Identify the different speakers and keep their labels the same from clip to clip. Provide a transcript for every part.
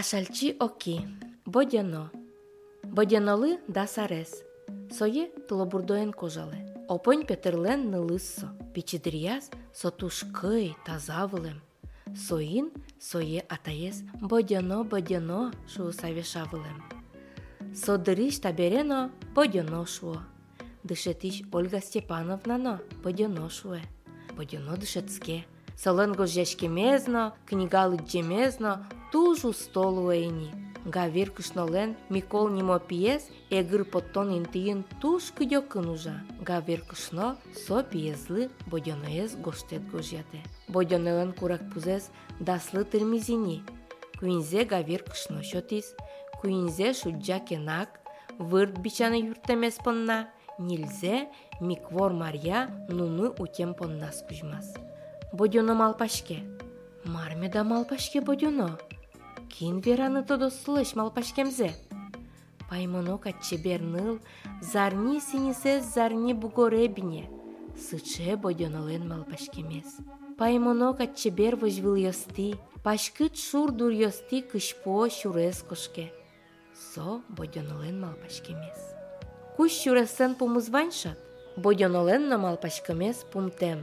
Speaker 1: Ашальчи оки, бодяно. Бодяноли да сарес. Соє тулобурдоен кожале. Опонь петерлен нылыссо. Пичидрияс сотуш кый тазавылем. Соин сое атаес бодяно бодяно шуусавешавылем. Содыриш таберено бодяно шуо. Дышетиш Ольга Степановнано бодяно шуе. Бодяно дышецке. Соленго жешкемезно, книгалы джемезно, тужу столу эйни. Гавир кышнолен Микол нимо пиес эгыр поттон интиин туш кыдёкын ужа. Гавир кышно со пиезлы бодёноез гоштет гожяте. Бодёнелен курак пузес даслы тырмизини. Куинзе гавир кышно шотис, куинзе шуджа кенак, вырт бичаны юртемес понна, нилзе миквор Марья нуны утем поннас кужмас. Бодёно малпашке. Мармеда малпашке бодёно. Кин вераны тодо слыш малпашкемзе. Паймонок атчебер ныл, зарни синисез зарни бугоребине. Сыче бодёнолен малпашкемес. Паймонок атчебер вожвыл йости, пашкыт шур дур йости кышпо кошке. Со бодёнолен малпашкемес. Куш шуресен пумызваншат, бодёнолен на малпашкемес пумтем.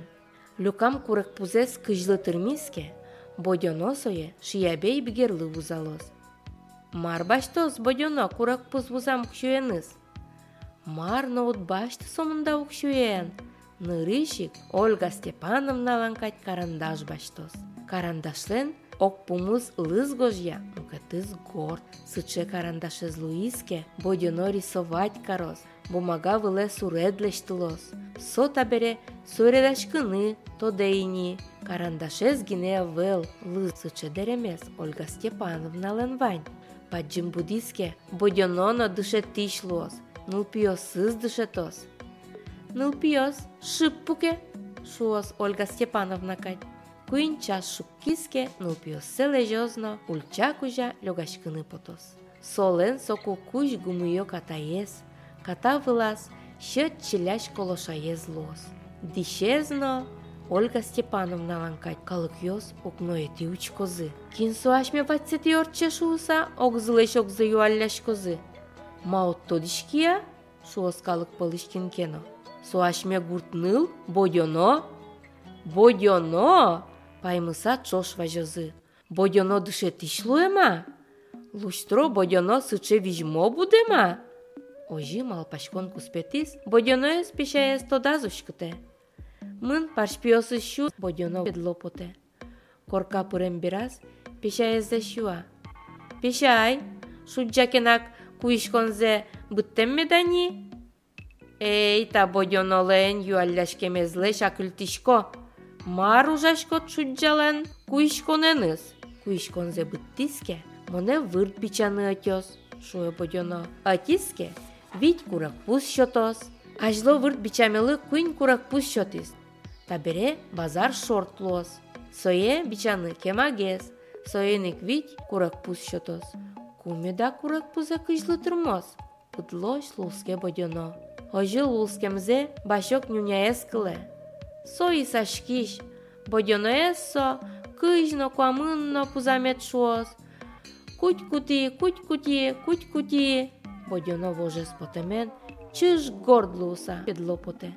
Speaker 1: Люкам курык пузес кыжлы тырмиске, бодьоно сое шиябей бигерлы вузалос. Мар баштос бодьоно курак пуз вузам кшуеныз. Мар ноут башты сомында укшуен. Нырышик Ольга Степановна ланкать карандаш баштос. Карандашлен ок пумыз лыз гожья, мукатыз горд. Сыче карандашез Луиске бодьоно рисовать карос. Бумага выле суредлештылос. Со табере суредашкыны тодейни. Карандашез гине вел лысычы деремес Ольга Степановна ленвань. Паджим будиске бодьононо дышет тишлос. Нылпиосыз дышетос. Нылпиос шиппуке шуос Ольга Степановна кать. Куинча шуккиске нылпиос сележозно ульчакужа лёгашкыны потос. Солен соку куш гумыё катаес, ката вылаз, щет челяш колошаез лос. Дишезно Ольга Степановна ланкать калык окно эти уч козы. Кин суашме ватсети орче шууса, огзылеш огзы юалляш козы. Ма отто дишкия, шуос калык пылышкин кено. Суашме гуртныл, бодьоно, бодьоно, Паймыса чошважазы. Бодяно дыше тишлуема? Луштро бодяно сычевиж Ожи мал пашкон куспетис, бодяно спешае стодазушкате. Мын пашпиосы шу бодяно бедлопоте. Корка пурем бирас, пешае зашуа. Пешай, куишкон зе, бүттемме медани? Эй, та бодяно лен юалляшкемезлеш акультишко. ужашко чуджален куишконеныз. Куишконзе быттиске, моне вырт бичаны отёс. Шуе бодьоно. Атиске, вить курак пус шотос. Ажло вырт бичамелы куин курак пус шотис. Табере базар шортлос. Сое бичаны кемагес. Соеник вить курак пус шотос. Кумеда курак пуза кыжлы турмос. Пудлош луске бодьоно. Ожи лускемзе башок нюняес кыле. Сои сашкиш. Бодьоно эссо, кыжно куамынно пузамет шуос. Куть-кути, куть-кути, куть-кути. Бодьоно вожес потемен, чыж гордлуса педлопоте.